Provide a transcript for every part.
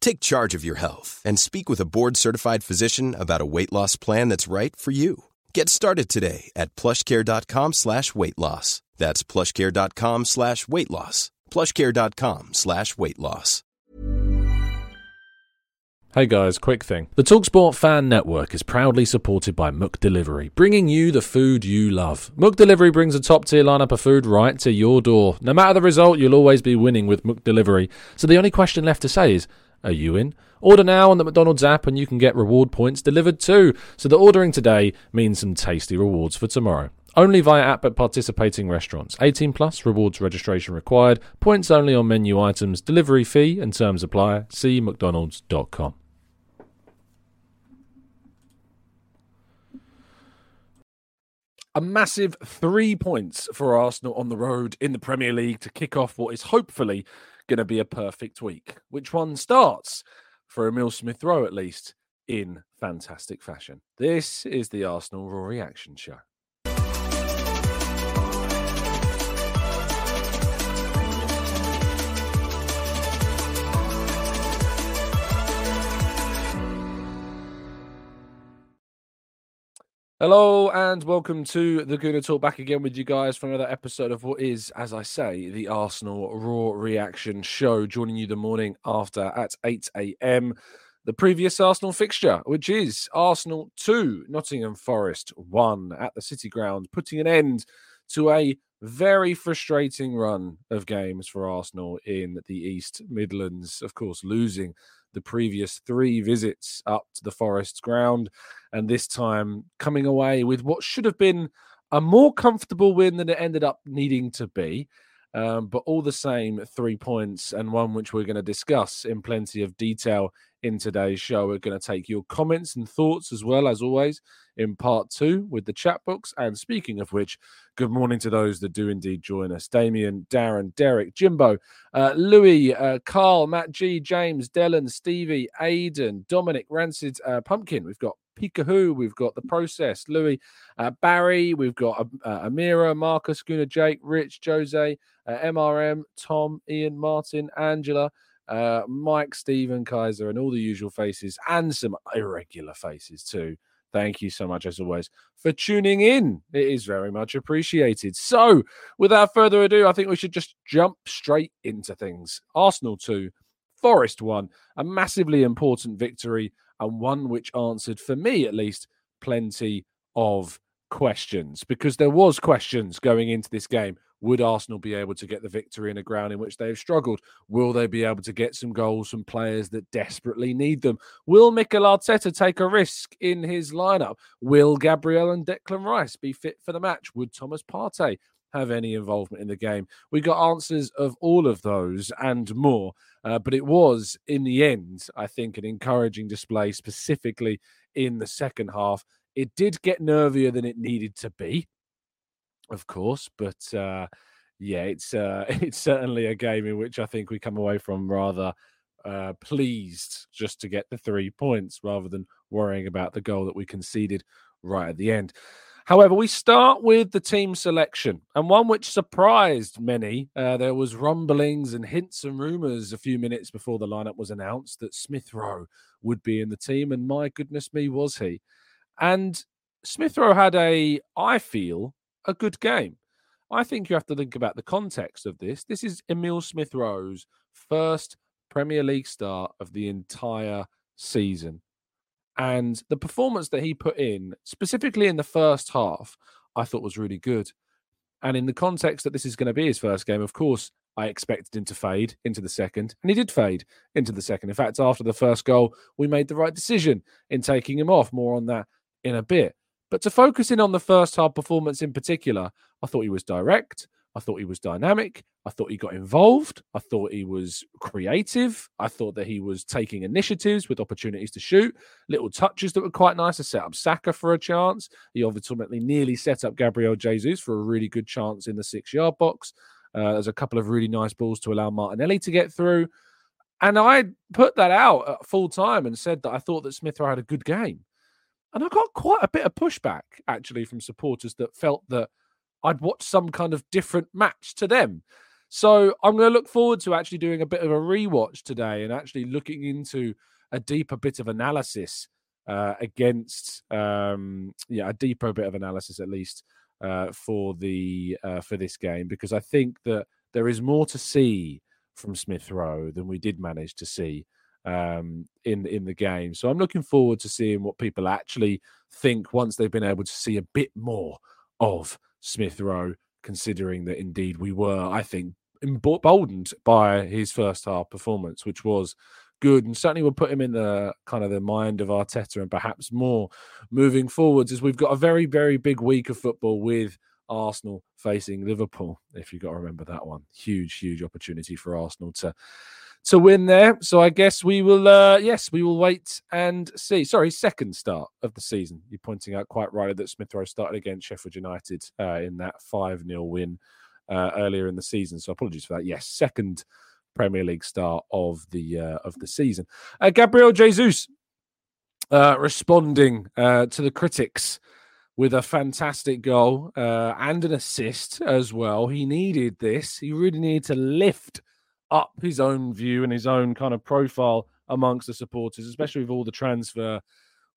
Take charge of your health and speak with a board-certified physician about a weight loss plan that's right for you. Get started today at plushcare.com slash weight loss. That's plushcare.com slash weight loss. plushcare.com slash weight loss. Hey guys, quick thing. The Talksport Fan Network is proudly supported by McDelivery, bringing you the food you love. McDelivery brings a top tier lineup of food right to your door. No matter the result, you'll always be winning with McDelivery. So the only question left to say is, are you in? Order now on the McDonald's app and you can get reward points delivered too. So the ordering today means some tasty rewards for tomorrow. Only via app at participating restaurants. 18 plus rewards registration required. Points only on menu items. Delivery fee and terms apply. See mcdonalds.com. A massive three points for Arsenal on the road in the Premier League to kick off what is hopefully going to be a perfect week. Which one starts for Emil Smith Rowe, at least, in fantastic fashion? This is the Arsenal Raw Reaction Show. Hello and welcome to the Gooner Talk. Back again with you guys for another episode of what is, as I say, the Arsenal Raw Reaction Show. Joining you the morning after at 8 a.m. The previous Arsenal fixture, which is Arsenal 2, Nottingham Forest 1 at the City Ground, putting an end to a very frustrating run of games for Arsenal in the East Midlands. Of course, losing the previous three visits up to the Forest's ground, and this time coming away with what should have been a more comfortable win than it ended up needing to be. Um, but all the same, three points and one which we're going to discuss in plenty of detail in today's show. We're going to take your comments and thoughts as well, as always, in part two with the chat books. And speaking of which, good morning to those that do indeed join us Damien, Darren, Derek, Jimbo, uh, Louis, uh, Carl, Matt G, James, Dylan, Stevie, Aidan, Dominic, Rancid, uh, Pumpkin. We've got Pikahoo, we've got The Process, Louis, uh, Barry, we've got uh, Amira, Marcus, Guna, Jake, Rich, Jose, uh, MRM, Tom, Ian, Martin, Angela, uh, Mike, Stephen, Kaiser, and all the usual faces, and some irregular faces too. Thank you so much, as always, for tuning in. It is very much appreciated. So, without further ado, I think we should just jump straight into things. Arsenal 2, Forest 1, a massively important victory, and one which answered, for me at least, plenty of questions because there was questions going into this game would Arsenal be able to get the victory in a ground in which they have struggled? Will they be able to get some goals from players that desperately need them? Will Mikel Arteta take a risk in his lineup? Will Gabriel and Declan Rice be fit for the match? Would Thomas Partey have any involvement in the game? We got answers of all of those and more. Uh, but it was, in the end, I think, an encouraging display, specifically in the second half. It did get nervier than it needed to be of course. But uh, yeah, it's uh, it's certainly a game in which I think we come away from rather uh, pleased just to get the three points rather than worrying about the goal that we conceded right at the end. However, we start with the team selection and one which surprised many. Uh, there was rumblings and hints and rumours a few minutes before the lineup was announced that Smith Rowe would be in the team, and my goodness me, was he? And Smith Rowe had a, I feel, a good game. I think you have to think about the context of this. This is Emil Smith Rowe's first Premier League start of the entire season. And the performance that he put in, specifically in the first half, I thought was really good. And in the context that this is going to be his first game, of course, I expected him to fade into the second, and he did fade into the second. In fact, after the first goal, we made the right decision in taking him off. More on that in a bit. But to focus in on the first half performance in particular, I thought he was direct. I thought he was dynamic. I thought he got involved. I thought he was creative. I thought that he was taking initiatives with opportunities to shoot, little touches that were quite nice to set up Saka for a chance. He ultimately nearly set up Gabriel Jesus for a really good chance in the six yard box. Uh, there's a couple of really nice balls to allow Martinelli to get through. And I put that out at full time and said that I thought that Smith had a good game. And I got quite a bit of pushback actually from supporters that felt that I'd watch some kind of different match to them. So I'm going to look forward to actually doing a bit of a rewatch today and actually looking into a deeper bit of analysis uh, against, um, yeah, a deeper bit of analysis at least uh, for the uh, for this game because I think that there is more to see from Smith Rowe than we did manage to see um, in in the game. So I'm looking forward to seeing what people actually think once they've been able to see a bit more of Smith Rowe, considering that indeed we were, I think, emboldened by his first half performance, which was good and certainly will put him in the kind of the mind of Arteta and perhaps more moving forwards as we've got a very, very big week of football with Arsenal facing Liverpool. If you've got to remember that one, huge, huge opportunity for Arsenal to to win there. So I guess we will, uh, yes, we will wait and see. Sorry, second start of the season. You're pointing out quite rightly that Smith Rowe started against Sheffield United uh, in that 5 0 win uh, earlier in the season. So apologies for that. Yes, second Premier League start of the uh, of the season. Uh, Gabriel Jesus uh, responding uh, to the critics with a fantastic goal uh, and an assist as well. He needed this. He really needed to lift up his own view and his own kind of profile amongst the supporters, especially with all the transfer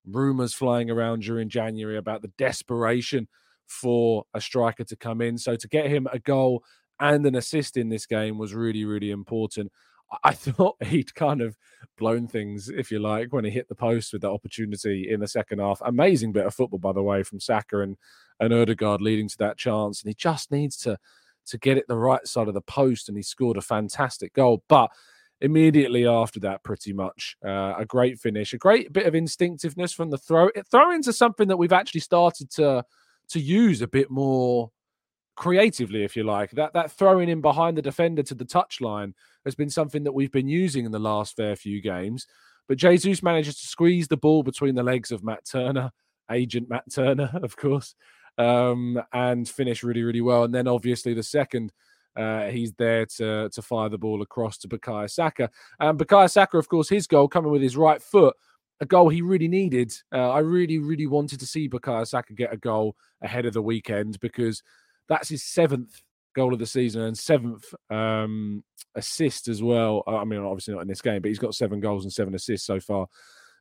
rumors flying around during January about the desperation for a striker to come in. So to get him a goal and an assist in this game was really, really important. I thought he'd kind of blown things, if you like, when he hit the post with that opportunity in the second half. Amazing bit of football, by the way, from Saka and, and Odegaard leading to that chance. And he just needs to to get it the right side of the post, and he scored a fantastic goal. But immediately after that, pretty much uh, a great finish, a great bit of instinctiveness from the throw. Throw-ins are something that we've actually started to to use a bit more creatively, if you like. That that throwing in behind the defender to the touchline has been something that we've been using in the last fair few games. But Jesus manages to squeeze the ball between the legs of Matt Turner, agent Matt Turner, of course, um, and finish really, really well. And then obviously the second, uh, he's there to to fire the ball across to Bukayo Saka. And Bukayo Saka, of course, his goal coming with his right foot, a goal he really needed. Uh, I really, really wanted to see Bukayo Saka get a goal ahead of the weekend because that's his seventh goal of the season and seventh um, assist as well. I mean, obviously not in this game, but he's got seven goals and seven assists so far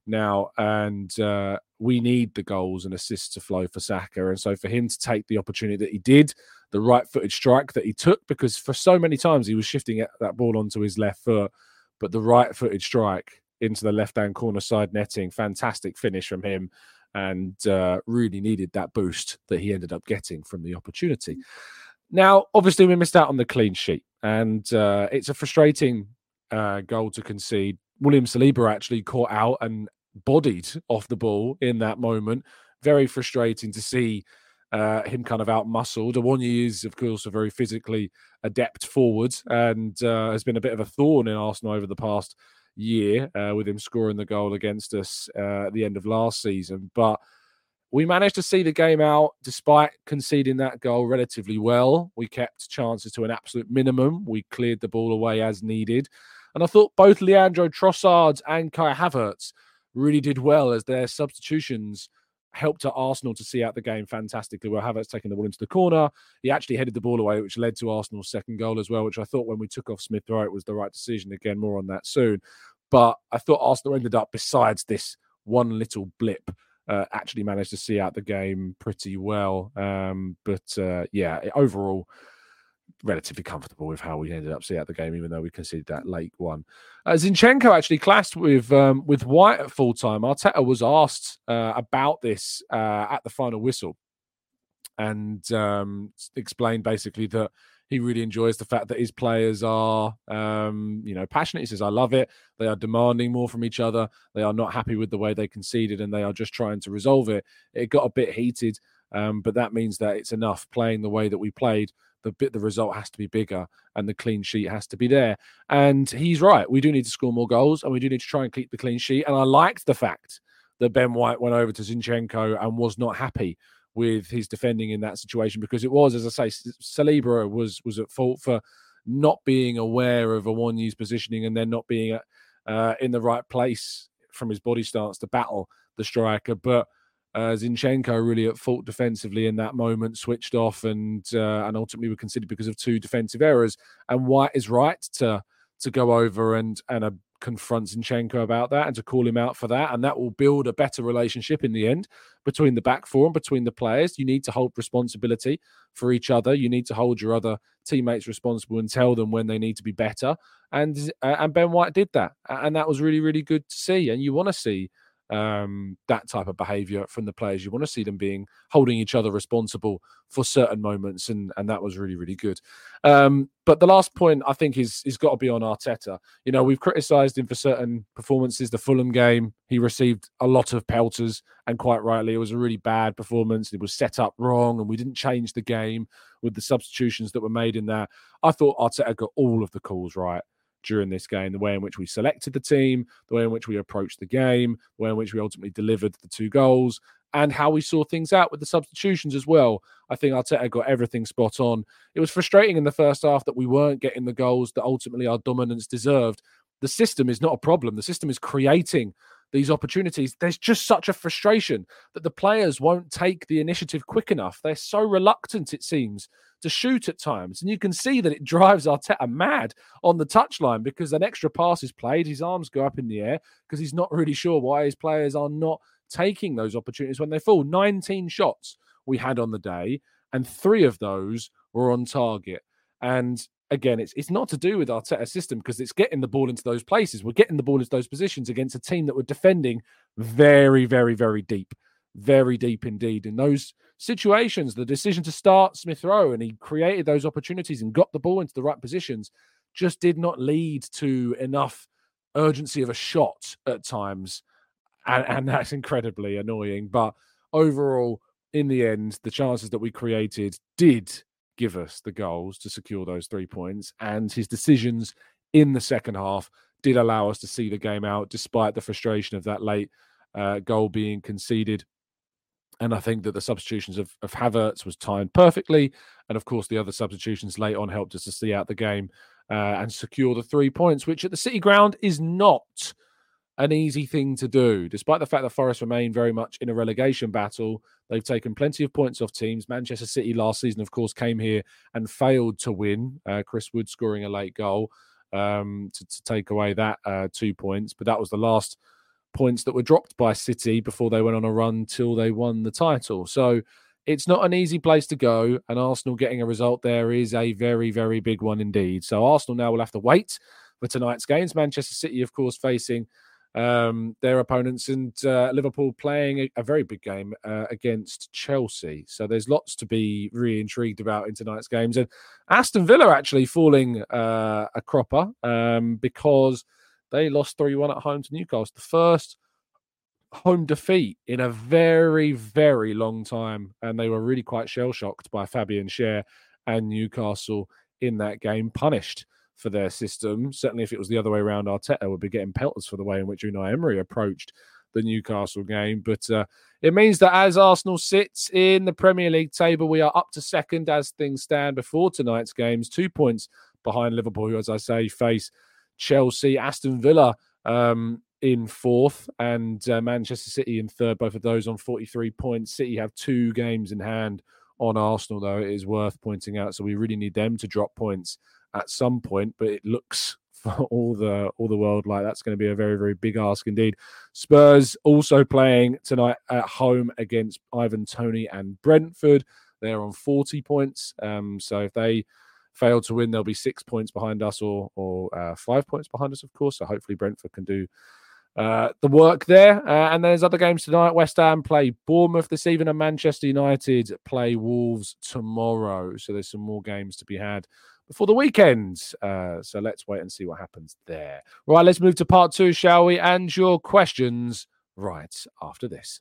now, and uh, we need the goals and assists to flow for Saka. And so for him to take the opportunity that he did, the right-footed strike that he took, because for so many times he was shifting that ball onto his left foot, but the right-footed strike into the left-hand corner side netting, fantastic finish from him, and uh, really needed that boost that he ended up getting from the opportunity. Now, obviously, we missed out on the clean sheet, and uh, it's a frustrating uh, goal to concede William Saliba actually caught out and bodied off the ball in that moment. Very frustrating to see uh, him kind of out muscled. Awoniyi is, of course, a very physically adept forward and uh, has been a bit of a thorn in Arsenal over the past year uh, with him scoring the goal against us uh, at the end of last season. But we managed to see the game out despite conceding that goal relatively well. We kept chances to an absolute minimum. We cleared the ball away as needed. And I thought both Leandro Trossard and Kai Havertz really did well as their substitutions helped Arsenal to see out the game fantastically. Where Havertz taking the ball into the corner, he actually headed the ball away, which led to Arsenal's second goal as well. Which I thought when we took off Smith Rowe, it was the right decision. Again, more on that soon. But I thought Arsenal ended up, besides this one little blip, uh, actually managed to see out the game pretty well. Um, but uh, yeah, overall, relatively comfortable with how we ended up seeing out the game, even though we conceded that late one. Uh, Zinchenko actually clashed with um, with White at full time. Arteta was asked uh, about this uh, at the final whistle, and um, explained basically that he really enjoys the fact that his players are, um, you know, passionate. He says, "I love it. They are demanding more from each other. They are not happy with the way they conceded, and they are just trying to resolve it." It got a bit heated, um, but that means that it's enough playing the way that we played the bit the result has to be bigger and the clean sheet has to be there. And he's right. We do need to score more goals and we do need to try and keep the clean sheet. And I liked the fact that Ben White went over to Zinchenko and was not happy with his defending in that situation because it was, as I say, Saliba was was at fault for not being aware of Awoniyi's positioning and then not being uh, in the right place from his body stance to battle the striker. But uh, Zinchenko really at fault defensively in that moment, switched off, and uh, and ultimately were considered because of two defensive errors. And White is right to to go over and and uh, confront Zinchenko about that and to call him out for that, and that will build a better relationship in the end between the back four and between the players. You need to hold responsibility for each other. You need to hold your other teammates responsible and tell them when they need to be better. And uh, and Ben White did that, and that was really really good to see. And you want to see um, that type of behavior from the players. You want to see them being holding each other responsible for certain moments, and and that was really really good. Um, but the last point I think is is got to be on Arteta. You know, we've criticised him for certain performances. The Fulham game, he received a lot of pelters, and quite rightly, it was a really bad performance. It was set up wrong, and we didn't change the game with the substitutions that were made in there. I thought Arteta got all of the calls right during this game, the way in which we selected the team, the way in which we approached the game, the way in which we ultimately delivered the two goals, and how we saw things out with the substitutions as well. I think Arteta got everything spot on. It was frustrating in the first half that we weren't getting the goals that ultimately our dominance deserved. The system is not a problem. The system is creating these opportunities. There's just such a frustration that the players won't take the initiative quick enough. They're so reluctant, it seems, to shoot at times. And you can see that it drives Arteta mad on the touchline because an extra pass is played. His arms go up in the air because he's not really sure why his players are not taking those opportunities when they fall. 19 shots we had on the day, and three of those were on target. And again, it's it's not to do with Arteta's system because it's getting the ball into those places. We're getting the ball into those positions against a team that were defending very, very, very deep, very deep indeed. In those situations, the decision to start Smith Rowe and he created those opportunities and got the ball into the right positions just did not lead to enough urgency of a shot at times. And, and that's incredibly annoying. But overall, in the end, the chances that we created did give us the goals to secure those three points. And his decisions in the second half did allow us to see the game out, despite the frustration of that late uh, goal being conceded. And I think that the substitutions of, of Havertz was timed perfectly. And of course, the other substitutions late on helped us to see out the game uh, and secure the three points, which at the City ground is not an easy thing to do. Despite the fact that Forest remain very much in a relegation battle, they've taken plenty of points off teams. Manchester City last season, of course, came here and failed to win. Uh, Chris Wood scoring a late goal um, to, to, take away that uh, two points, but that was the last points that were dropped by City before they went on a run till they won the title. So it's not an easy place to go, and Arsenal getting a result there is a very, very big one indeed. So Arsenal now will have to wait for tonight's games. Manchester City, of course, facing um, their opponents, and uh, Liverpool playing a, a, very big game uh, against Chelsea. So there's lots to be really intrigued about in tonight's games. And Aston Villa actually falling uh, a cropper um, because they lost 3 1 at home to Newcastle. The first home defeat in a very, very long time. And they were really quite shell shocked by Fabian Schär and Newcastle in that game, punished for their system. Certainly, if it was the other way around, Arteta would be getting pelters for the way in which Unai Emery approached the Newcastle game. But uh, it means that as Arsenal sits in the Premier League table, we are up to second as things stand before tonight's games, two points behind Liverpool, who, as I say, face Chelsea, Aston Villa. Um, in fourth and uh, Manchester City in third, both of those on 43 points. City have two games in hand on Arsenal, though, it is worth pointing out. So we really need them to drop points at some point, but it looks for all the all the world like that's going to be a very very big ask indeed. Spurs also playing tonight at home against Ivan Toney and Brentford. They're on 40 points. Um, so if they fail to win, they'll be six points behind us or or uh, five points behind us, of course. So hopefully Brentford can do uh, the work there. Uh, and there's other games tonight. West Ham play Bournemouth this evening, and Manchester United play Wolves tomorrow. So there's some more games to be had before the weekend. Uh, so let's wait and see what happens there. Right, let's move to part two, shall we? And your questions right after this.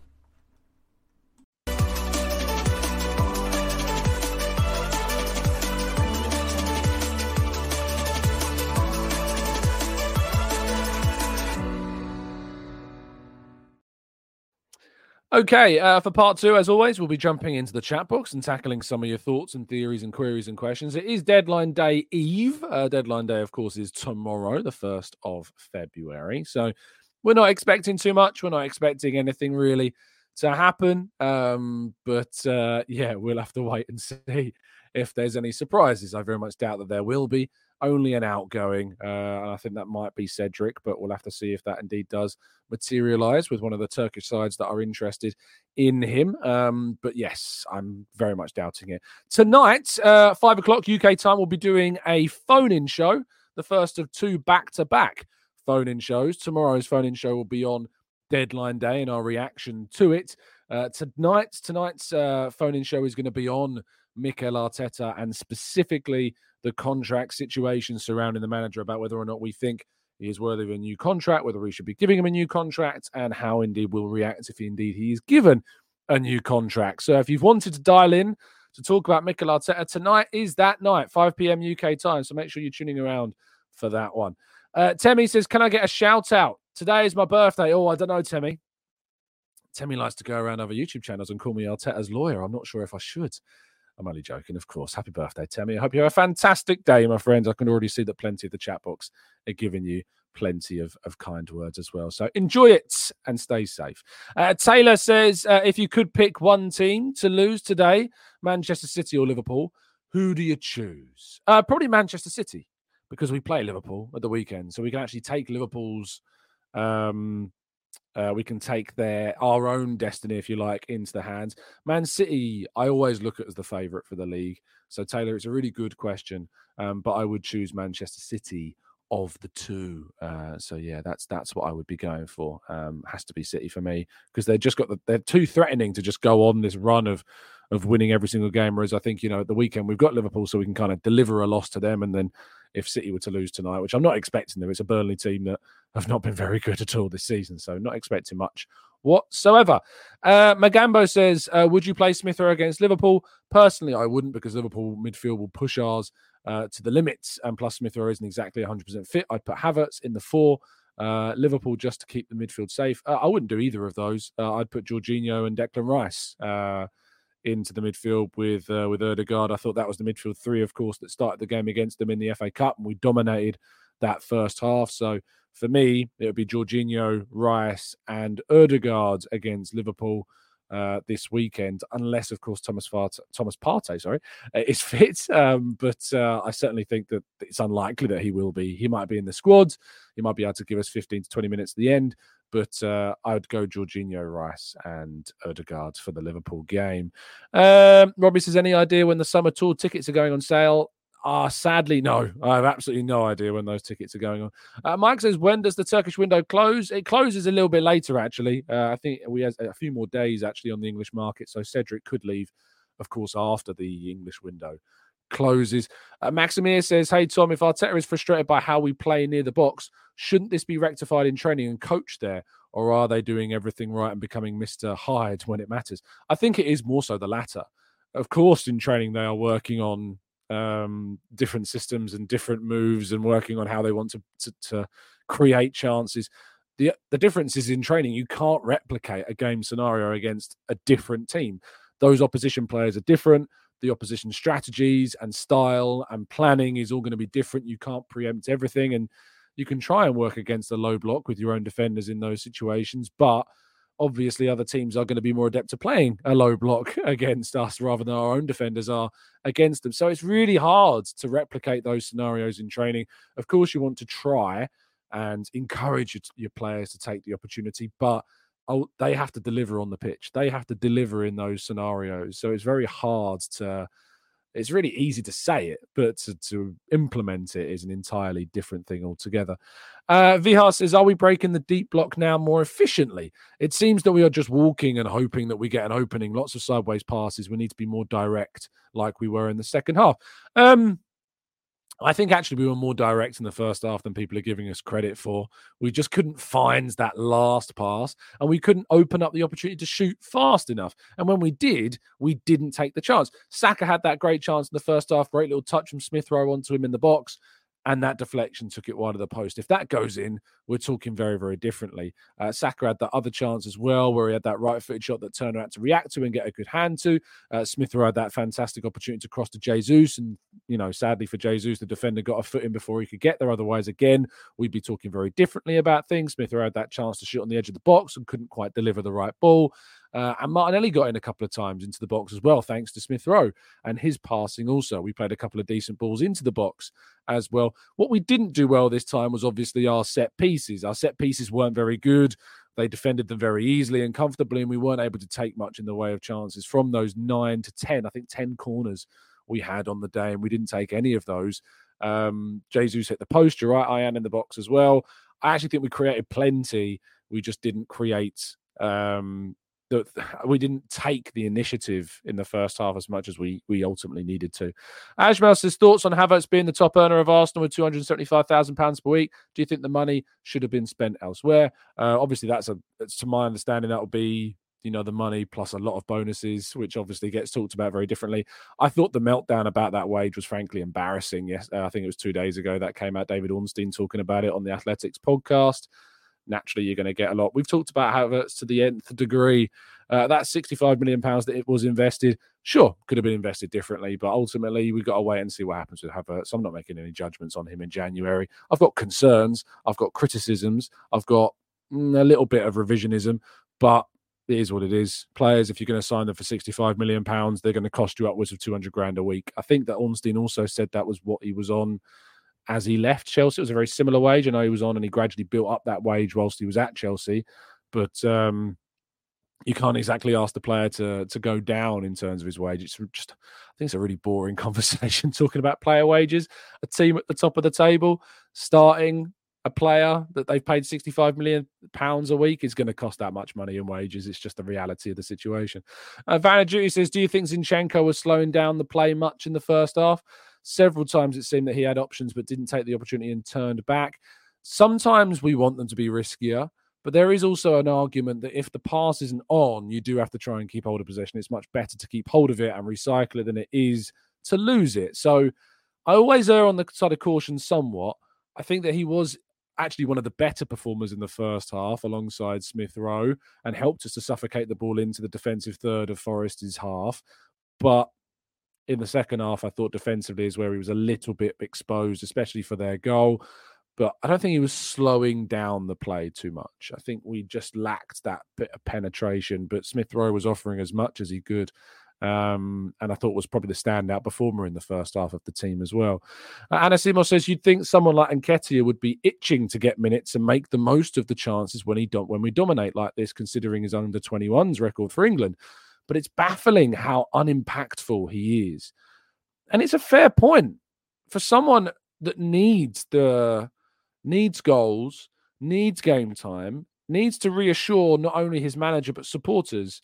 Okay, uh, for part two, as always, we'll be jumping into the chat box and tackling some of your thoughts and theories and queries and questions. It is deadline day eve. Uh, deadline day, of course, is tomorrow, the 1st of February. So we're not expecting too much. We're not expecting anything really to happen. Um, but uh, yeah, we'll have to wait and see if there's any surprises. I very much doubt that there will be. Only an outgoing. Uh, I think that might be Cedric, but we'll have to see if that indeed does materialize with one of the Turkish sides that are interested in him. Um, but yes, I'm very much doubting it. Tonight, uh, five o'clock UK time, we'll be doing a phone in show, the first of two back to back phone in shows. Tomorrow's phone in show will be on deadline day and our reaction to it. Uh, tonight, tonight's uh, phone in show is going to be on Mikel Arteta and specifically the contract situation surrounding the manager about whether or not we think he is worthy of a new contract, whether we should be giving him a new contract, and how indeed we'll react if indeed he is given a new contract. So if you've wanted to dial in to talk about Mikel Arteta tonight, is that night, 5 p.m. UK time. So make sure you're tuning around for that one. Uh, Temi says, Can I get a shout out? Today is my birthday. Oh, I don't know, Temi. Temi likes to go around other YouTube channels and call me Arteta's lawyer. I'm not sure if I should. I'm only joking, of course. Happy birthday, Temi. I hope you have a fantastic day, my friends. I can already see that plenty of the chat box are giving you plenty of, of kind words as well. So enjoy it and stay safe. Uh, Taylor says, uh, if you could pick one team to lose today, Manchester City or Liverpool, who do you choose? Uh, probably Manchester City because we play Liverpool at the weekend. So we can actually take Liverpool's um, uh, we can take their our own destiny, if you like, into the hands. Man City, I always look at as the favourite for the league. So Taylor, it's a really good question, um, but I would choose Manchester City of the two. Uh, so yeah, that's that's what I would be going for. Um, has to be City for me because they've just got the, they're too threatening to just go on this run of of winning every single game. Whereas I think you know at the weekend we've got Liverpool, so we can kind of deliver a loss to them, and then if City were to lose tonight, which I'm not expecting them, it's a Burnley team that have not been very good at all this season, so not expecting much whatsoever. Uh, Magambo says, uh, "Would you play Smith against Liverpool?" Personally, I wouldn't because Liverpool midfield will push ours uh, to the limits, and plus Smith isn't exactly 100% fit. I'd put Havertz in the four. Uh, Liverpool just to keep the midfield safe. Uh, I wouldn't do either of those. Uh, I'd put Jorginho and Declan Rice uh, into the midfield with uh, with Odegaard. I thought that was the midfield three, of course, that started the game against them in the FA Cup, and we dominated that first half. So for me, it would be Jorginho, Rice, and Odegaard against Liverpool. Uh, this weekend, unless of course Thomas Fart- Thomas Partey, sorry, uh, is fit. Um, but uh, I certainly think that it's unlikely that he will be. He might be in the squad. He might be able to give us 15 to 20 minutes at the end. But uh, I would go Jorginho, Rice, and Odegaard for the Liverpool game. Um, Robbie says, any idea when the summer tour tickets are going on sale? Ah, sadly, no. I have absolutely no idea when those tickets are going on. Uh, Mike says, when does the Turkish window close? It closes a little bit later, actually. Uh, I think we have a few more days actually on the English market, so Cedric could leave, of course, after the English window closes. Uh, Maximir says, Hey, Tom, if Arteta is frustrated by how we play near the box, shouldn't this be rectified in training and coached there? Or are they doing everything right and becoming Mr. Hyde when it matters? I think it is more so the latter. Of course, in training, they are working on um, different systems and different moves and working on how they want to, to, to create chances. The the difference is in training, you can't replicate a game scenario against a different team. Those opposition players are different. The opposition strategies and style and planning is all going to be different. You can't preempt everything, and you can try and work against a low block with your own defenders in those situations, but obviously other teams are going to be more adept to playing a low block against us rather than our own defenders are against them. So it's really hard to replicate those scenarios in training. Of course, you want to try and encourage your, players to take the opportunity, but they have to deliver on the pitch. They have to deliver in those scenarios. So it's very hard to it's really easy to say it, but to, to implement it is an entirely different thing altogether. Uh, Vihar says, Are we breaking the deep block now more efficiently? It seems that we are just walking and hoping that we get an opening, lots of sideways passes. We need to be more direct, like we were in the second half. Um, I think actually we were more direct in the first half than people are giving us credit for. We just couldn't find that last pass and we couldn't open up the opportunity to shoot fast enough. And when we did, we didn't take the chance. Saka had that great chance in the first half, great little touch from Smith Rowe onto him in the box and that deflection took it wide of the post. If that goes in, we're talking very, very differently. Uh, Saka had that other chance as well, where he had that right footed shot that Turner had to react to and get a good hand to. Uh, Smith had that fantastic opportunity to cross to Jesus, and you know, sadly for Jesus, the defender got a foot in before he could get there. Otherwise, again, we'd be talking very differently about things. Smith had that chance to shoot on the edge of the box and couldn't quite deliver the right ball. Uh, and Martinelli got in a couple of times into the box as well, thanks to Smith Rowe and his passing also. We played a couple of decent balls into the box as well. What we didn't do well this time was obviously our set pieces. Our set pieces weren't very good. They defended them very easily and comfortably, and we weren't able to take much in the way of chances from those nine to 10, I think 10 corners we had on the day, and we didn't take any of those. Um, Jesus hit the post. You're right. I am in the box as well. I actually think we created plenty. We just didn't create um, that we didn't take the initiative in the first half as much as we we ultimately needed to. Ajmal says thoughts on Havertz being the top earner of Arsenal with two hundred seventy five thousand pounds per week. Do you think the money should have been spent elsewhere? Uh, obviously, that's a to my understanding that would be you know the money plus a lot of bonuses, which obviously gets talked about very differently. I thought the meltdown about that wage was frankly embarrassing. Yes, uh, I think it was two days ago that came out. David Ornstein talking about it on the Athletic's podcast naturally you're going to get a lot. We've talked about Havertz to the nth degree. Uh, that 65 million pounds that it was invested, sure, could have been invested differently, but ultimately we've got to wait and see what happens with Havertz. I'm not making any judgments on him in January. I've got concerns, I've got criticisms, I've got mm, a little bit of revisionism, but it is what it is. Players, if you're going to sign them for 65 million pounds, they're going to cost you upwards of 200 grand a week. I think that Ornstein also said that was what he was on as he left Chelsea. It was a very similar wage. I know he was on and he gradually built up that wage whilst he was at Chelsea. But um, you can't exactly ask the player to to go down in terms of his wage. It's just, I think it's a really boring conversation talking about player wages. A team at the top of the table starting a player that they've paid 65 million pounds a week is going to cost that much money in wages. It's just the reality of the situation. Uh, Vanna says, Do you think Zinchenko was slowing down the play much in the first half? Several times it seemed that he had options but didn't take the opportunity and turned back. Sometimes we want them to be riskier, but there is also an argument that if the pass isn't on, you do have to try and keep hold of possession. It's much better to keep hold of it and recycle it than it is to lose it. So I always err on the side of caution somewhat. I think that he was actually one of the better performers in the first half alongside Smith Rowe and helped us to suffocate the ball into the defensive third of Forest's half. But in the second half, I thought defensively is where he was a little bit exposed, especially for their goal. But I don't think he was slowing down the play too much. I think we just lacked that bit of penetration. But Smith Rowe was offering as much as he could. Um, and I thought was probably the standout performer in the first half of the team as well. Uh, Anasimo says you'd think someone like Nketiah would be itching to get minutes and make the most of the chances when he don't when we dominate like this, considering his under 21s record for England but it's baffling how unimpactful he is. And it's a fair point for someone that needs the needs goals, needs game time, needs to reassure not only his manager but supporters.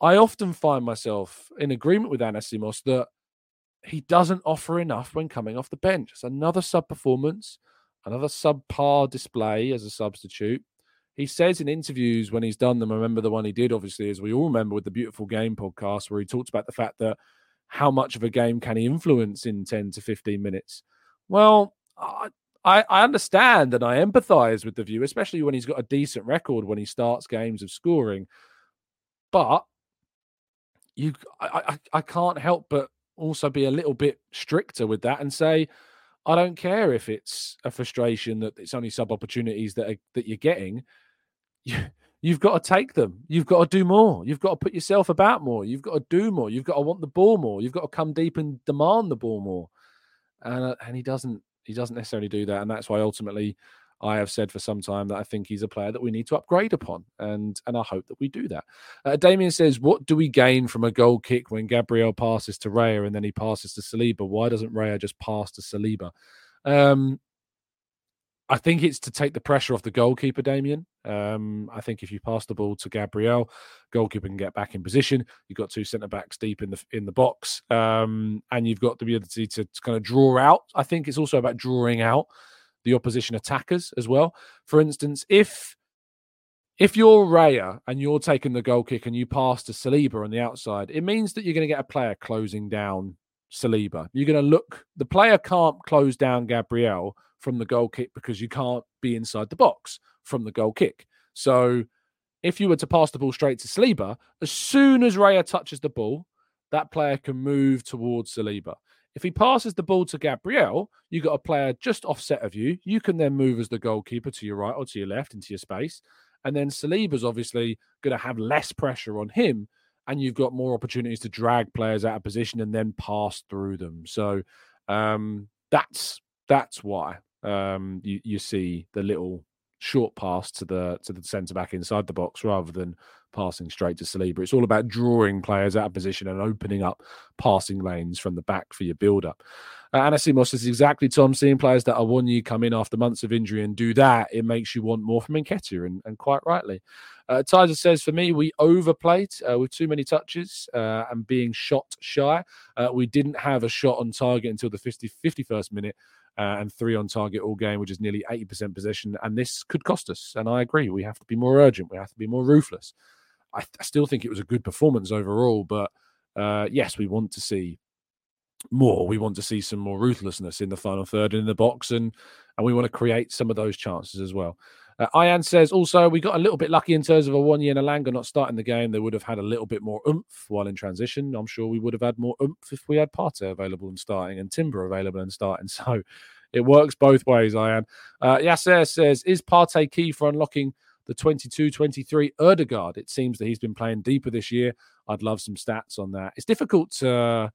I often find myself in agreement with Anasimos that he doesn't offer enough when coming off the bench. It's another sub performance, another subpar display as a substitute he says in interviews when he's done them, I remember the one he did, obviously, as we all remember with the Beautiful Game podcast, where he talks about the fact that how much of a game can he influence in 10 to 15 minutes? Well, I, I, understand and I empathize with the view, especially when he's got a decent record when he starts games of scoring. But you, I, I, I can't help but also be a little bit stricter with that and say, I don't care if it's a frustration that it's only sub opportunities that are, that you're getting. You, you've got to take them. You've got to do more. You've got to put yourself about more. You've got to do more. You've got to want the ball more. You've got to come deep and demand the ball more. And uh, and he doesn't he doesn't necessarily do that, and that's why ultimately I have said for some time that I think he's a player that we need to upgrade upon, and and I hope that we do that. Uh, Damien says, "What do we gain from a goal kick when Gabriel passes to Raya and then he passes to Saliba? Why doesn't Raya just pass to Saliba?" Um, I think it's to take the pressure off the goalkeeper, Damien. Um, I think if you pass the ball to Gabriel, goalkeeper can get back in position. You've got two centre backs deep in the in the box, um, and you've got the ability to, to, kind of draw out. I think it's also about drawing out the opposition attackers as well. For instance, if if you're Raya and you're taking the goal kick and you pass to Saliba on the outside, it means that you're going to get a player closing down Saliba. You're going to look. The player can't close down Gabriel from the goal kick because you can't be inside the box from the goal kick. So if you were to pass the ball straight to Saliba, as soon as Raya touches the ball, that player can move towards Saliba. If he passes the ball to Gabriel, you got a player just offset of you. You can then move as the goalkeeper to your right or to your left into your space. And then Saliba's obviously going to have less pressure on him. And you've got more opportunities to drag players out of position and then pass through them. So um, that's that's why um, you, you see the little short pass to the to the centre back inside the box rather than passing straight to Saliba. It's all about drawing players out of position and opening up passing lanes from the back for your build up. Uh, Anasimos says exactly, Tom. Seeing players that are one year come in after months of injury and do that, it makes you want more from Nketiah, and, and quite rightly. Uh, Tizer says, for me, we overplayed uh, with too many touches uh, and being shot shy. Uh, we didn't have a shot on target until the 50, 51st minute uh, and three on target all game, which is nearly 80% possession. And this could cost us. And I agree. We have to be more urgent. We have to be more ruthless. I, I still think it was a good performance overall, but uh, yes, we want to see more. We want to see some more ruthlessness in the final third in the box, and and we want to create some of those chances as well. Uh, Ian says also we got a little bit lucky in terms of Awoniyi and Elanga not starting the game. They would have had a little bit more oomph while in transition. I'm sure we would have had more oomph if we had Partey available and starting and Timber available and starting. So it works both ways, Ian. Uh, Yasser says, is Partey key for unlocking the 22-23 Odegaard? It seems that he's been playing deeper this year. I'd love some stats on that. It's difficult to...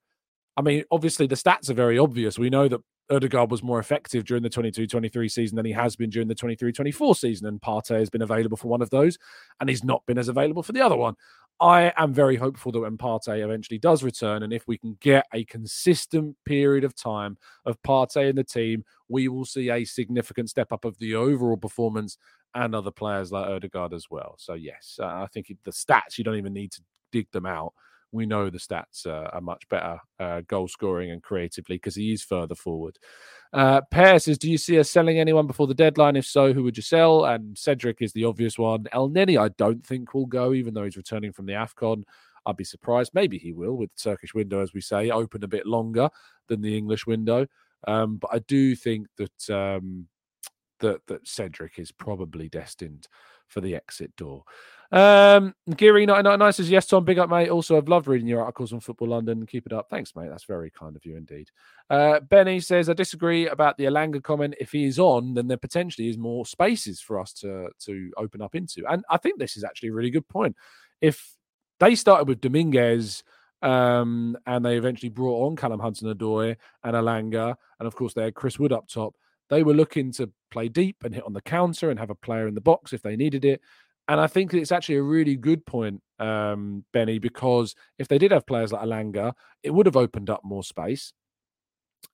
I mean, obviously the stats are very obvious. We know that Odegaard was more effective during the 22-23 season than he has been during the 23-24 season, and Partey has been available for one of those, and he's not been as available for the other one. I am very hopeful that when Partey eventually does return, and if we can get a consistent period of time of Partey in the team, we will see a significant step up of the overall performance and other players like Odegaard as well. So yes, uh, I think the stats you don't even need to dig them out we know the stats uh, are much better uh, goal scoring and creatively because he is further forward. Uh, Pear says, Do you see us selling anyone before the deadline? If so, who would you sell? And Cedric is the obvious one. Elneny, I don't think will go, even though he's returning from the AFCON. I'd be surprised. Maybe he will with the Turkish window, as we say, open a bit longer than the English window. Um, but I do think that um, that that Cedric is probably destined for the exit door. Um, Geary 999 says, Yes, Tom, big up, mate. Also, I've loved reading your articles on Football London. Keep it up. Thanks, mate. That's very kind of you indeed. Uh, Benny says, I disagree about the Elanga comment. If he is on, then there potentially is more spaces for us to, to open up into. And I think this is actually a really good point. If they started with Dominguez um, and they eventually brought on Callum Hudson Odoi and Elanga, and of course, they had Chris Wood up top. They were looking to play deep and hit on the counter and have a player in the box if they needed it. And I think it's actually a really good point, um, Benny, because if they did have players like Elanga, it would have opened up more space.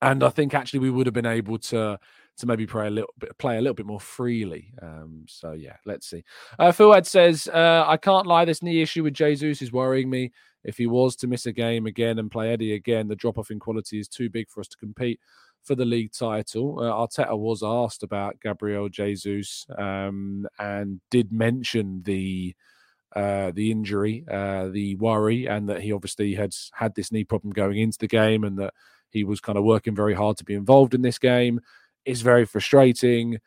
And I think actually we would have been able to to maybe play a little bit play a little bit more freely. Um, so yeah, let's see. Uh, Fuad says, uh, I can't lie, this knee issue with Jesus is worrying me. If he was to miss a game again and play Eddie again, the drop off in quality is too big for us to compete for the league title. Uh, Arteta was asked about Gabriel Jesus um, and did mention the uh, the injury, uh, the worry, and that he obviously had had this knee problem going into the game, and that he was kind of working very hard to be involved in this game. It's very frustrating.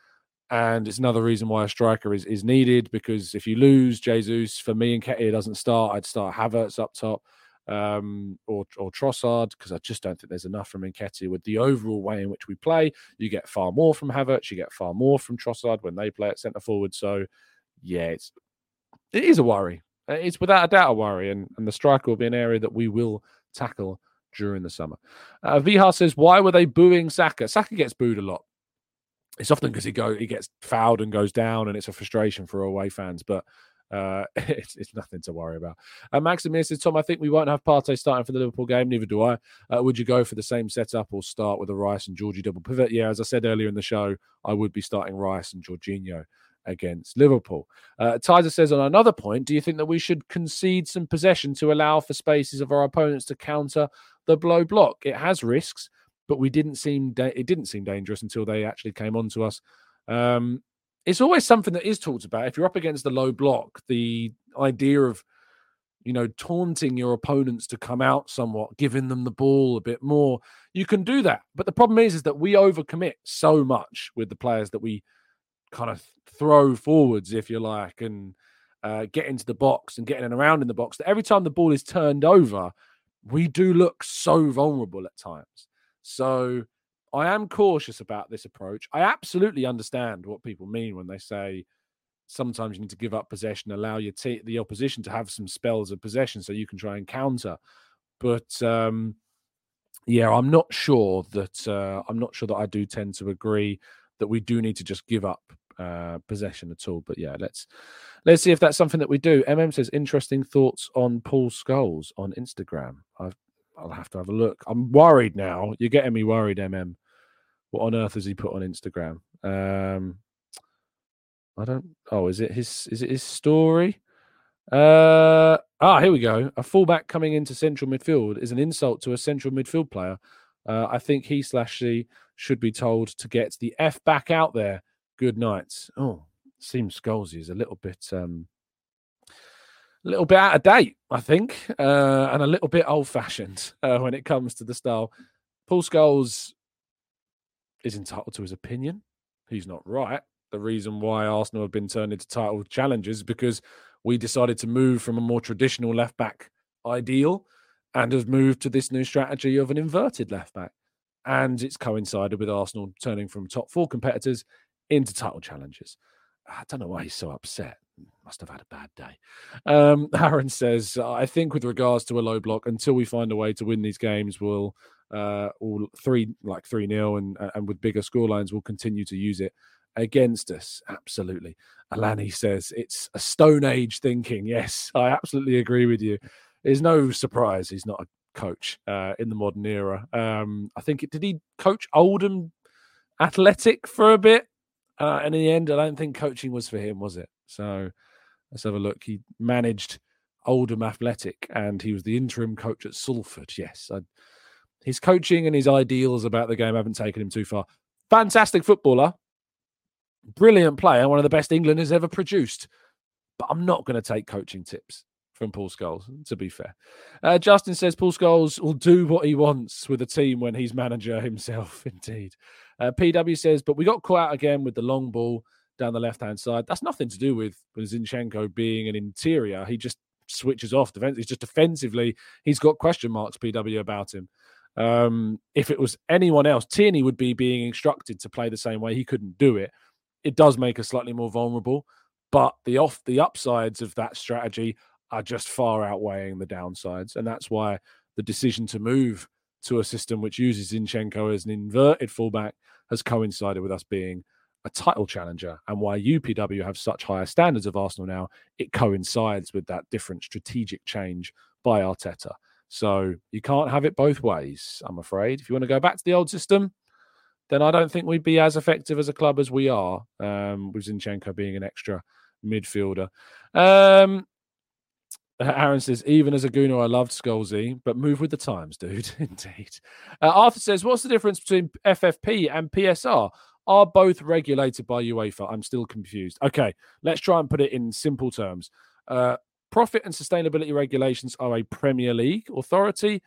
And it's another reason why a striker is, is needed because if you lose Jesus, for me and Nketiah doesn't start, I'd start Havertz up top um, or or Trossard because I just don't think there's enough from Nketiah with the overall way in which we play. You get far more from Havertz, you get far more from Trossard when they play at centre forward. So yeah, it's it is a worry. It's without a doubt a worry, and and the striker will be an area that we will tackle during the summer. Uh, Vihar says, why were they booing Saka? Saka gets booed a lot it's often because he go he gets fouled and goes down, and it's a frustration for away fans. But uh, it's, it's nothing to worry about. Uh, Maximir says, Tom, I think we won't have Partey starting for the Liverpool game. Neither do I. Uh, would you go for the same setup or start with a Rice and Georgie double pivot? Yeah, as I said earlier in the show, I would be starting Rice and Jorginho against Liverpool. Uh, Tizer says on another point, do you think that we should concede some possession to allow for spaces of our opponents to counter the low block? It has risks, but we didn't seem da- it didn't seem dangerous until they actually came on to us. Um, it's always something that is talked about. If you're up against the low block, the idea of you know taunting your opponents to come out somewhat, giving them the ball a bit more, you can do that. But the problem is, is that we overcommit so much with the players that we kind of throw forwards, if you like, and uh, get into the box and getting around in the box. That every time the ball is turned over, we do look so vulnerable at times. So I am cautious about this approach. I absolutely understand what people mean when they say sometimes you need to give up possession, allow your the opposition to have some spells of possession so you can try and counter. But um, yeah, I'm not sure that uh, I'm not sure that I do tend to agree that we do need to just give up uh, possession at all. But yeah, let's let's see if that's something that we do. MM says interesting thoughts on Paul Scholes on Instagram. I've I'll have to have a look. I'm worried now. You're getting me worried, MM. What on earth has he put on Instagram? Um, I don't. Oh, is it his? Is it his story? Uh, ah, here we go. A fullback coming into central midfield is an insult to a central midfield player. Uh, I think he slash she should be told to get the f back out there. Good night. Oh, seems Scholesy is a little bit um a little bit out of date, I think, uh, and a little bit old fashioned uh, when it comes to the style. Paul Scholes is entitled to his opinion. He's not right. The reason why Arsenal have been turned into title challengers because we decided to move from a more traditional left back ideal and have moved to this new strategy of an inverted left back. And it's coincided with Arsenal turning from top four competitors into title challengers. I don't know why he's so upset must have had a bad day. Um, Aaron says, I think with regards to a low block, until we find a way to win these games, we'll uh, all three like three nil and and with bigger scorelines, we'll continue to use it against us. Absolutely. Alani says it's a Stone Age thinking. Yes, I absolutely agree with you. There's no surprise he's not a coach uh, in the modern era. Um, I think did he coach Oldham Athletic for a bit, uh, and in the end, I don't think coaching was for him, was it? So let's have a look. He managed Oldham Athletic and he was the interim coach at Salford. Yes, I, his coaching and his ideals about the game haven't taken him too far. Fantastic footballer, brilliant player, one of the best England has ever produced. But I'm not going to take coaching tips from Paul Scholes, to be fair. Uh, Justin says Paul Scholes will do what he wants with a team when he's manager himself, indeed. Uh, PW says, but we got caught out again with the long ball down the left hand side. That's nothing to do with, Zinchenko being an interior. He just switches off defense. He's just defensively, he's got question marks, PW, about him. Um, if it was anyone else, Tierney would be being instructed to play the same way. He couldn't do it. It does make us slightly more vulnerable, but the off the upsides of that strategy are just far outweighing the downsides, and that's why the decision to move to a system which uses Zinchenko as an inverted fullback has coincided with us being a title challenger and why UPW have such higher standards of Arsenal now, it coincides with that different strategic change by Arteta. So you can't have it both ways, I'm afraid. If you want to go back to the old system, then I don't think we'd be as effective as a club as we are, um, with Zinchenko being an extra midfielder. Um, Aaron says, even as a Gooner, I loved Scholesy, but move with the times, dude. Indeed. Uh, Arthur says, what's the difference between FFP and PSR? Are both regulated by UEFA? I'm still confused. Okay, let's try and put it in simple terms. Uh, profit and sustainability regulations are a Premier League authority.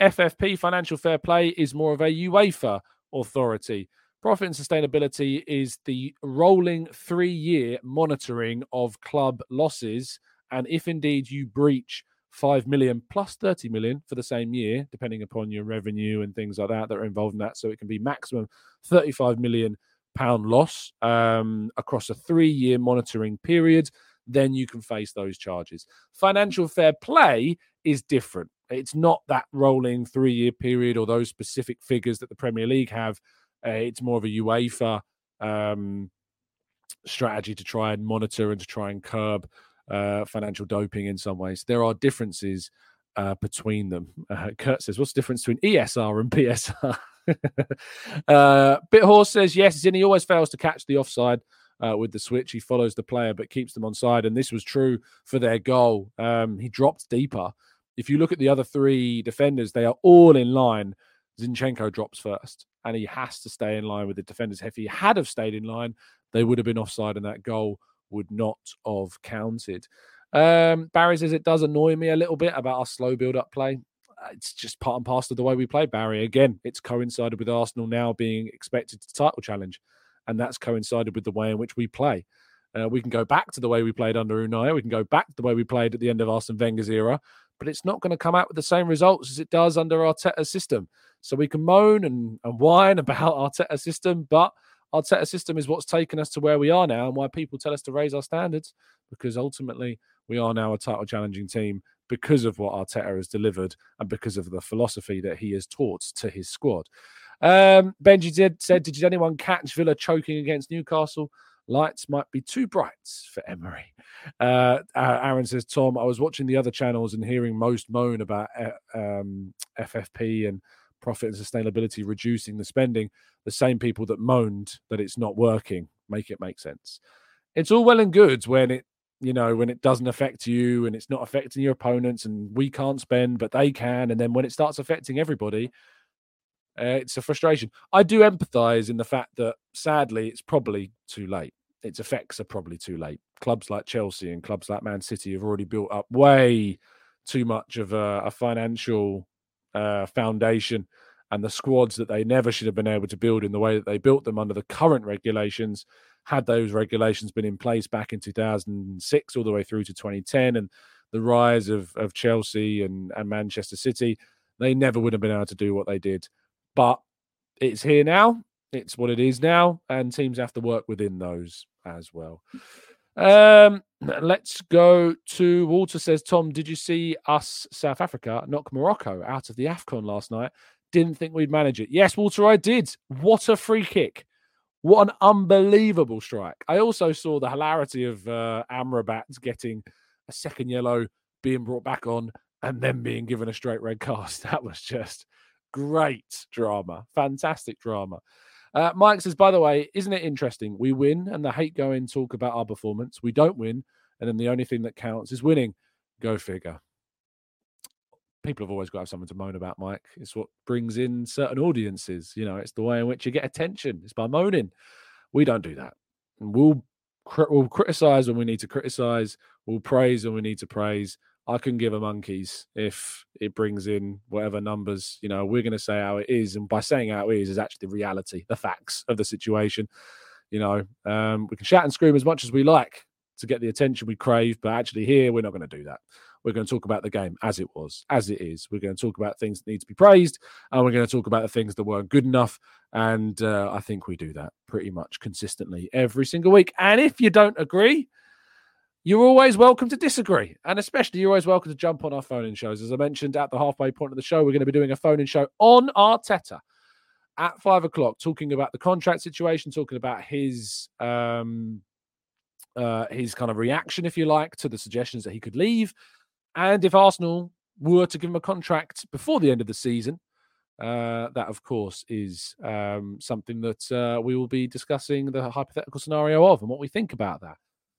FFP, financial fair play, is more of a UEFA authority. Profit and sustainability is the rolling three year monitoring of club losses. And if indeed you breach 5 million plus 30 million for the same year, depending upon your revenue and things like that that are involved in that. So it can be maximum 35 million pound loss um, across a three year monitoring period. Then you can face those charges. Financial fair play is different. It's not that rolling three year period or those specific figures that the Premier League have. Uh, it's more of a UEFA um, strategy to try and monitor and to try and curb uh, financial doping in some ways. There are differences uh, between them. Uh, Kurt says, What's the difference between ESR and PSR? uh, Bithorse says, Yes, Zinni always fails to catch the offside. Uh, with the switch, he follows the player but keeps them on side, and this was true for their goal. Um, he dropped deeper. If you look at the other three defenders, they are all in line. Zinchenko drops first, and he has to stay in line with the defenders. If he had have stayed in line, they would have been offside, and that goal would not have counted. Um, Barry says it does annoy me a little bit about our slow build up play. Uh, it's just part and parcel of the way we play, Barry. Again, it's coincided with Arsenal now being expected to title challenge, and that's coincided with the way in which we play. Uh, we can go back to the way we played under Unai. We can go back to the way we played at the end of Arsene Wenger's era, but it's not going to come out with the same results as it does under Arteta's system. So we can moan and, and whine about Arteta's system, but Arteta system is what's taken us to where we are now and why people tell us to raise our standards because ultimately we are now a title challenging team because of what Arteta has delivered and because of the philosophy that he has taught to his squad. Um, Benji did said, Did anyone catch Villa choking against Newcastle? Lights might be too bright for Emery. Uh, uh, Aaron says, Tom, I was watching the other channels and hearing most moan about uh, um, FFP and profit and sustainability reducing the spending, the same people that moaned that it's not working make it make sense. It's all well and good when it, you know, when it doesn't affect you and it's not affecting your opponents and we can't spend, but they can. And then when it starts affecting everybody, uh, it's a frustration. I do empathize in the fact that sadly, it's probably too late. Its effects are probably too late. Clubs like Chelsea and clubs like Man City have already built up way too much of a, a financial uh, foundation and the squads that they never should have been able to build in the way that they built them under the current regulations. Had those regulations been in place back in 2006 all the way through to 2010 and the rise of, of Chelsea and, and Manchester City, they never would have been able to do what they did. But it's here now. It's what it is now. And teams have to work within those as well. Um, let's go to Walter says, Tom, did you see us, South Africa, knock Morocco out of the AFCON last night? Didn't think we'd manage it. Yes, Walter, I did. What a free kick. What an unbelievable strike. I also saw the hilarity of uh, Amrabat getting a second yellow, being brought back on, and then being given a straight red card. That was just great drama. Fantastic drama. Uh, Mike says, by the way, isn't it interesting? We win and the hate go in talk about our performance. We don't win. And then the only thing that counts is winning. Go figure. People have always got to have something to moan about, Mike. It's what brings in certain audiences. You know, it's the way in which you get attention. It's by moaning. We don't do that. We'll, we'll criticize when we need to criticize. We'll praise when we need to praise. I can give a monkeys if it brings in whatever numbers. You know, we're going to say how it is, and by saying how it is is actually the reality, the facts of the situation. You know, um, we can shout and scream as much as we like to get the attention we crave, but actually here we're not going to do that. We're going to talk about the game as it was, as it is. We're going to talk about things that need to be praised, and we're going to talk about the things that weren't good enough. And uh, I think we do that pretty much consistently every single week. And if you don't agree, you're always welcome to disagree. And especially, you're always welcome to jump on our phone in shows. As I mentioned at the halfway point of the show, we're going to be doing a phone in show on Arteta at five o'clock, talking about the contract situation, talking about his um, uh, his kind of reaction, if you like, to the suggestions that he could leave, and if Arsenal were to give him a contract before the end of the season, uh, that of course is um, something that uh, we will be discussing the hypothetical scenario of and what we think about that.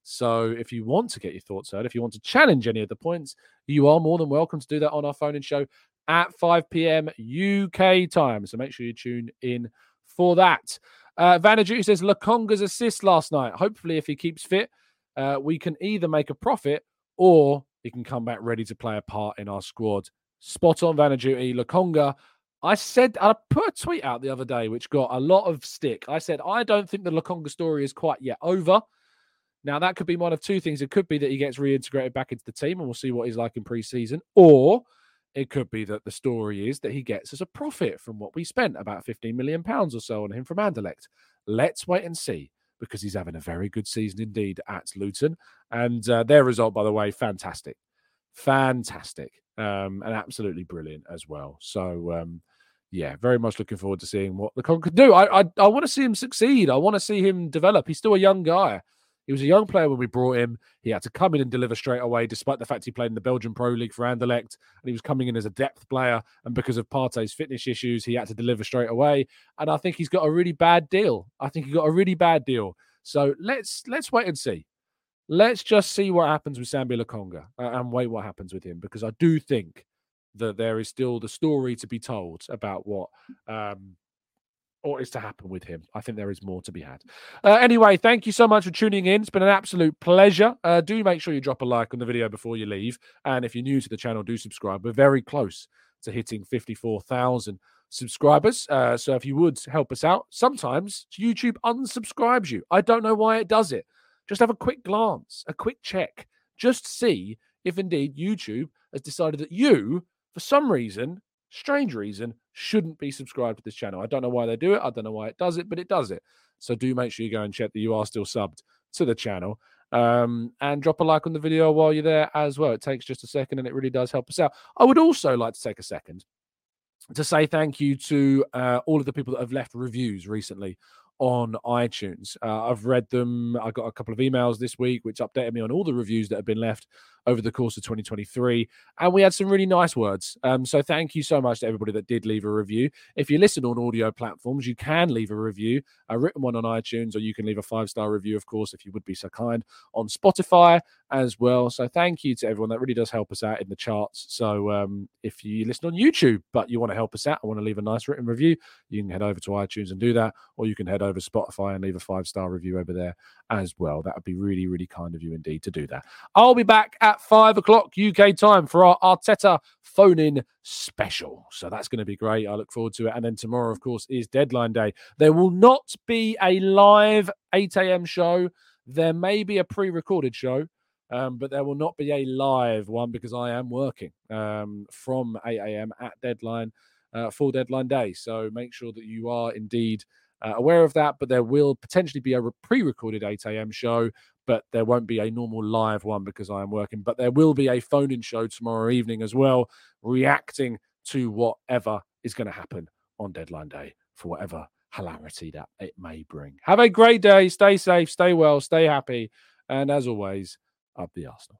So if you want to get your thoughts heard, if you want to challenge any of the points, you are more than welcome to do that on our phone in show at 5 p.m. UK time. So make sure you tune in for that. Uh, says Lokonga's assist last night. Hopefully, if he keeps fit, uh, we can either make a profit or he can come back ready to play a part in our squad. Spot on Vanaduti. Lokonga I said I put a tweet out the other day which got a lot of stick. I said I don't think the Lokonga story is quite yet over. Now that could be one of two things. It could be that he gets reintegrated back into the team, and we'll see what he's like in pre-season, or it could be that the story is that he gets as a profit from what we spent about 15 million pounds or so on him from Anderlecht. Let's wait and see because he's having a very good season indeed at Luton, and uh, their result, by the way, fantastic, fantastic, um, and absolutely brilliant as well. So. Um, yeah, very much looking forward to seeing what the Con could do. I I, I want to see him succeed. I want to see him develop. He's still a young guy. He was a young player when we brought him. He had to come in and deliver straight away, despite the fact he played in the Belgian Pro League for Anderlecht. And he was coming in as a depth player. And because of Partey's fitness issues, he had to deliver straight away. And I think he's got a really bad deal. I think he got a really bad deal. So let's let's wait and see. Let's just see what happens with Sambi Lokonga uh, and wait what happens with him because I do think that there is still the story to be told about what um, or is to happen with him. I think there is more to be had. Uh, anyway, thank you so much for tuning in. It's been an absolute pleasure. Uh, do make sure you drop a like on the video before you leave. And if you're new to the channel, do subscribe. We're very close to hitting 54,000 subscribers. Uh, so if you would help us out, sometimes YouTube unsubscribes you. I don't know why it does it. Just have a quick glance, a quick check. Just see if indeed YouTube has decided that you, for some reason, strange reason, shouldn't be subscribed to this channel. I don't know why they do it. I don't know why it does it, but it does it. So do make sure you go and check that you are still subbed to the channel. Um, and drop a like on the video while you're there as well. It takes just a second and it really does help us out. I would also like to take a second to say thank you to uh, all of the people that have left reviews recently on iTunes. Uh, I've read them. I got a couple of emails this week which updated me on all the reviews that have been left over the course of 2023. And we had some really nice words. Um, so thank you so much to everybody that did leave a review. If you listen on audio platforms, you can leave a review, a written one on iTunes, or you can leave a five star review, of course, if you would be so kind, on Spotify as well. So thank you to everyone. That really does help us out in the charts. So um, if you listen on YouTube, but you want to help us out, I want to leave a nice written review, you can head over to iTunes and do that, or you can head over Spotify and leave a five star review over there as well. That would be really, really kind of you indeed to do that. I'll be back at five o'clock UK time for our Arteta phone in special. So that's going to be great. I look forward to it. And then tomorrow, of course, is deadline day. There will not be a live 8 a.m. show. There may be a pre recorded show. Um, but there will not be a live one because I am working um, from 8 a.m. at deadline, uh, full deadline day. So make sure that you are indeed uh, aware of that. But there will potentially be a pre recorded 8 a.m. show, but there won't be a normal live one because I am working. But there will be a phone in show tomorrow evening as well, reacting to whatever is going to happen on deadline day for whatever hilarity that it may bring. Have a great day. Stay safe, stay well, stay happy. And as always, up the Arsenal.